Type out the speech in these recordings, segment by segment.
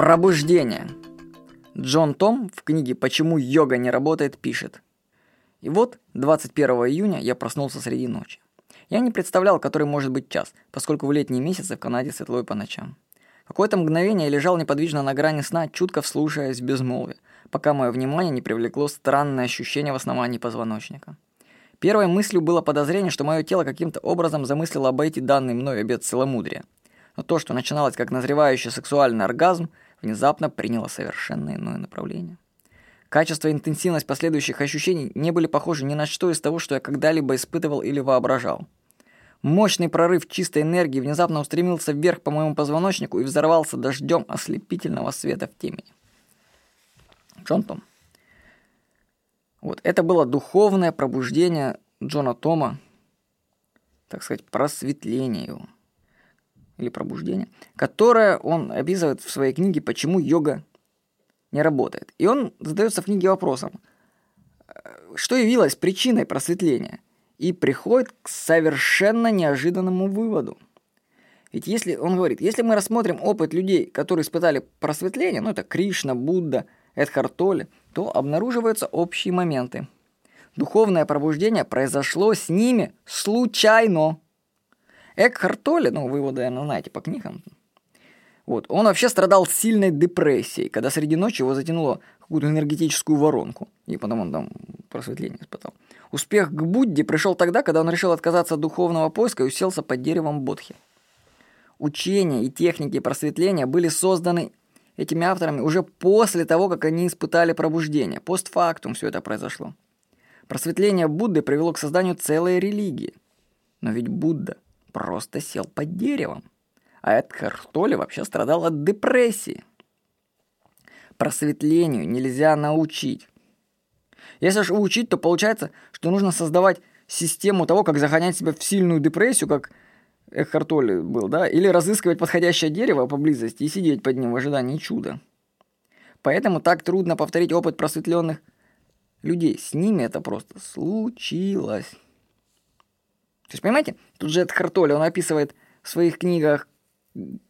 Пробуждение. Джон Том в книге «Почему йога не работает» пишет. И вот 21 июня я проснулся среди ночи. Я не представлял, который может быть час, поскольку в летние месяцы в Канаде светло и по ночам. Какое-то мгновение я лежал неподвижно на грани сна, чутко вслушаясь безмолвие, пока мое внимание не привлекло странное ощущение в основании позвоночника. Первой мыслью было подозрение, что мое тело каким-то образом замыслило обойти данный мной обед целомудрия. Но то, что начиналось как назревающий сексуальный оргазм, внезапно приняло совершенно иное направление. Качество и интенсивность последующих ощущений не были похожи ни на что из того, что я когда-либо испытывал или воображал. Мощный прорыв чистой энергии внезапно устремился вверх по моему позвоночнику и взорвался дождем ослепительного света в темени. Джон Том. Вот, это было духовное пробуждение Джона Тома, так сказать, просветление его, или пробуждение, которое он описывает в своей книге «Почему йога не работает. И он задается в книге вопросом, что явилось причиной просветления, и приходит к совершенно неожиданному выводу. Ведь если, он говорит, если мы рассмотрим опыт людей, которые испытали просветление, ну это Кришна, Будда, Эдхартоле, то обнаруживаются общие моменты. Духовное пробуждение произошло с ними случайно. Экхартоле, ну вы его, наверное, знаете по книгам, вот. Он вообще страдал сильной депрессией, когда среди ночи его затянуло какую-то энергетическую воронку. И потом он там просветление испытал. Успех к Будде пришел тогда, когда он решил отказаться от духовного поиска и уселся под деревом Бодхи. Учения и техники просветления были созданы этими авторами уже после того, как они испытали пробуждение. Постфактум все это произошло. Просветление Будды привело к созданию целой религии. Но ведь Будда просто сел под деревом а Эдхар Толли вообще страдал от депрессии. Просветлению нельзя научить. Если же учить, то получается, что нужно создавать систему того, как загонять себя в сильную депрессию, как Экхарт Толли был, да, или разыскивать подходящее дерево поблизости и сидеть под ним в ожидании чуда. Поэтому так трудно повторить опыт просветленных людей. С ними это просто случилось. То есть, понимаете, тут же Эдхарт Толли, он описывает в своих книгах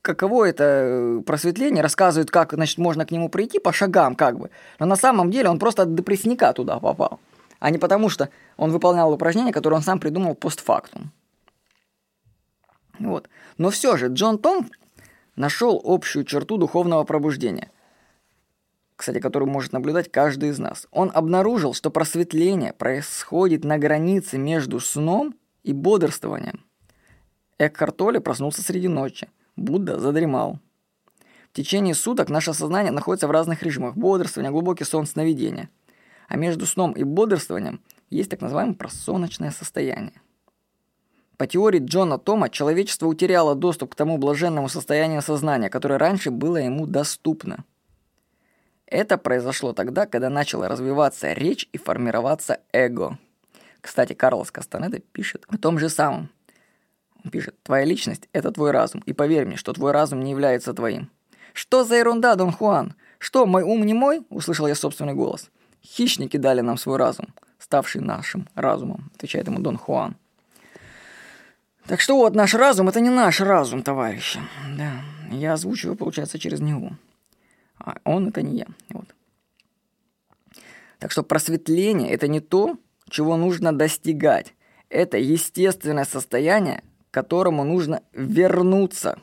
каково это э, просветление, рассказывает, как, значит, можно к нему прийти по шагам, как бы. Но на самом деле он просто от депрессника туда попал, а не потому, что он выполнял упражнения, которые он сам придумал постфактум. Вот. Но все же Джон Том нашел общую черту духовного пробуждения, кстати, которую может наблюдать каждый из нас. Он обнаружил, что просветление происходит на границе между сном и бодрствованием. Экхарт Толли проснулся среди ночи – Будда задремал. В течение суток наше сознание находится в разных режимах – бодрствования, глубокий сон, сновидения. А между сном и бодрствованием есть так называемое просоночное состояние. По теории Джона Тома, человечество утеряло доступ к тому блаженному состоянию сознания, которое раньше было ему доступно. Это произошло тогда, когда начала развиваться речь и формироваться эго. Кстати, Карлос Кастанеда пишет о том же самом – он пишет, твоя личность – это твой разум, и поверь мне, что твой разум не является твоим. Что за ерунда, Дон Хуан? Что, мой ум не мой? Услышал я собственный голос. Хищники дали нам свой разум, ставший нашим разумом, отвечает ему Дон Хуан. Так что вот наш разум – это не наш разум, товарищи. Да, я озвучиваю, получается, через него. А он – это не я. Вот. Так что просветление – это не то, чего нужно достигать. Это естественное состояние, к которому нужно вернуться.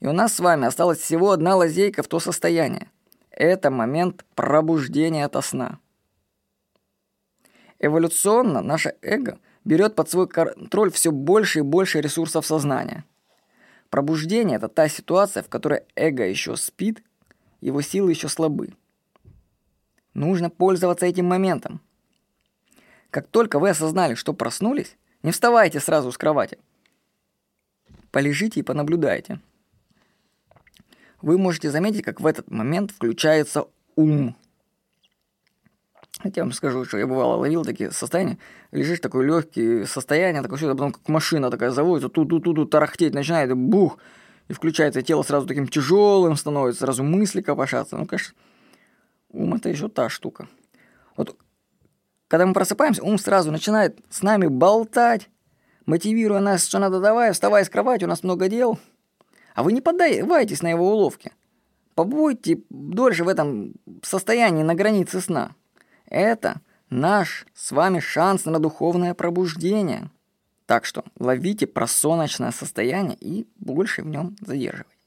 И у нас с вами осталась всего одна лазейка в то состояние. Это момент пробуждения от сна. Эволюционно наше эго берет под свой контроль все больше и больше ресурсов сознания. Пробуждение – это та ситуация, в которой эго еще спит, его силы еще слабы. Нужно пользоваться этим моментом. Как только вы осознали, что проснулись, не вставайте сразу с кровати – полежите и понаблюдайте. Вы можете заметить, как в этот момент включается ум. Я вам скажу, что я бывало ловил такие состояния, лежишь такое легкое состояние, такое все, а потом как машина такая заводится, тут-тут-тут тарахтеть начинает, бух, и включается тело сразу таким тяжелым становится, сразу мысли копошатся. Ну, конечно, ум это еще та штука. Когда мы просыпаемся, ум сразу начинает с нами болтать, мотивируя нас, что надо давай, вставай с кровати, у нас много дел. А вы не поддавайтесь на его уловки. побудьте дольше в этом состоянии на границе сна. Это наш с вами шанс на духовное пробуждение. Так что ловите просоночное состояние и больше в нем задерживайтесь.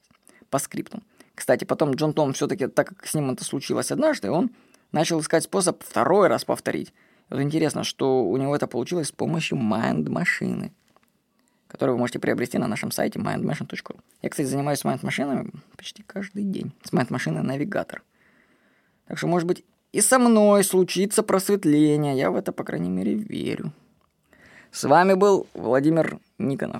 По скрипту. Кстати, потом Джон Том все-таки, так как с ним это случилось однажды, он начал искать способ второй раз повторить. Вот интересно, что у него это получилось с помощью майнд-машины, которую вы можете приобрести на нашем сайте mindmachine.ru. Я, кстати, занимаюсь майнд-машинами почти каждый день. С майнд-машиной навигатор. Так что, может быть, и со мной случится просветление. Я в это, по крайней мере, верю. С вами был Владимир Никонов.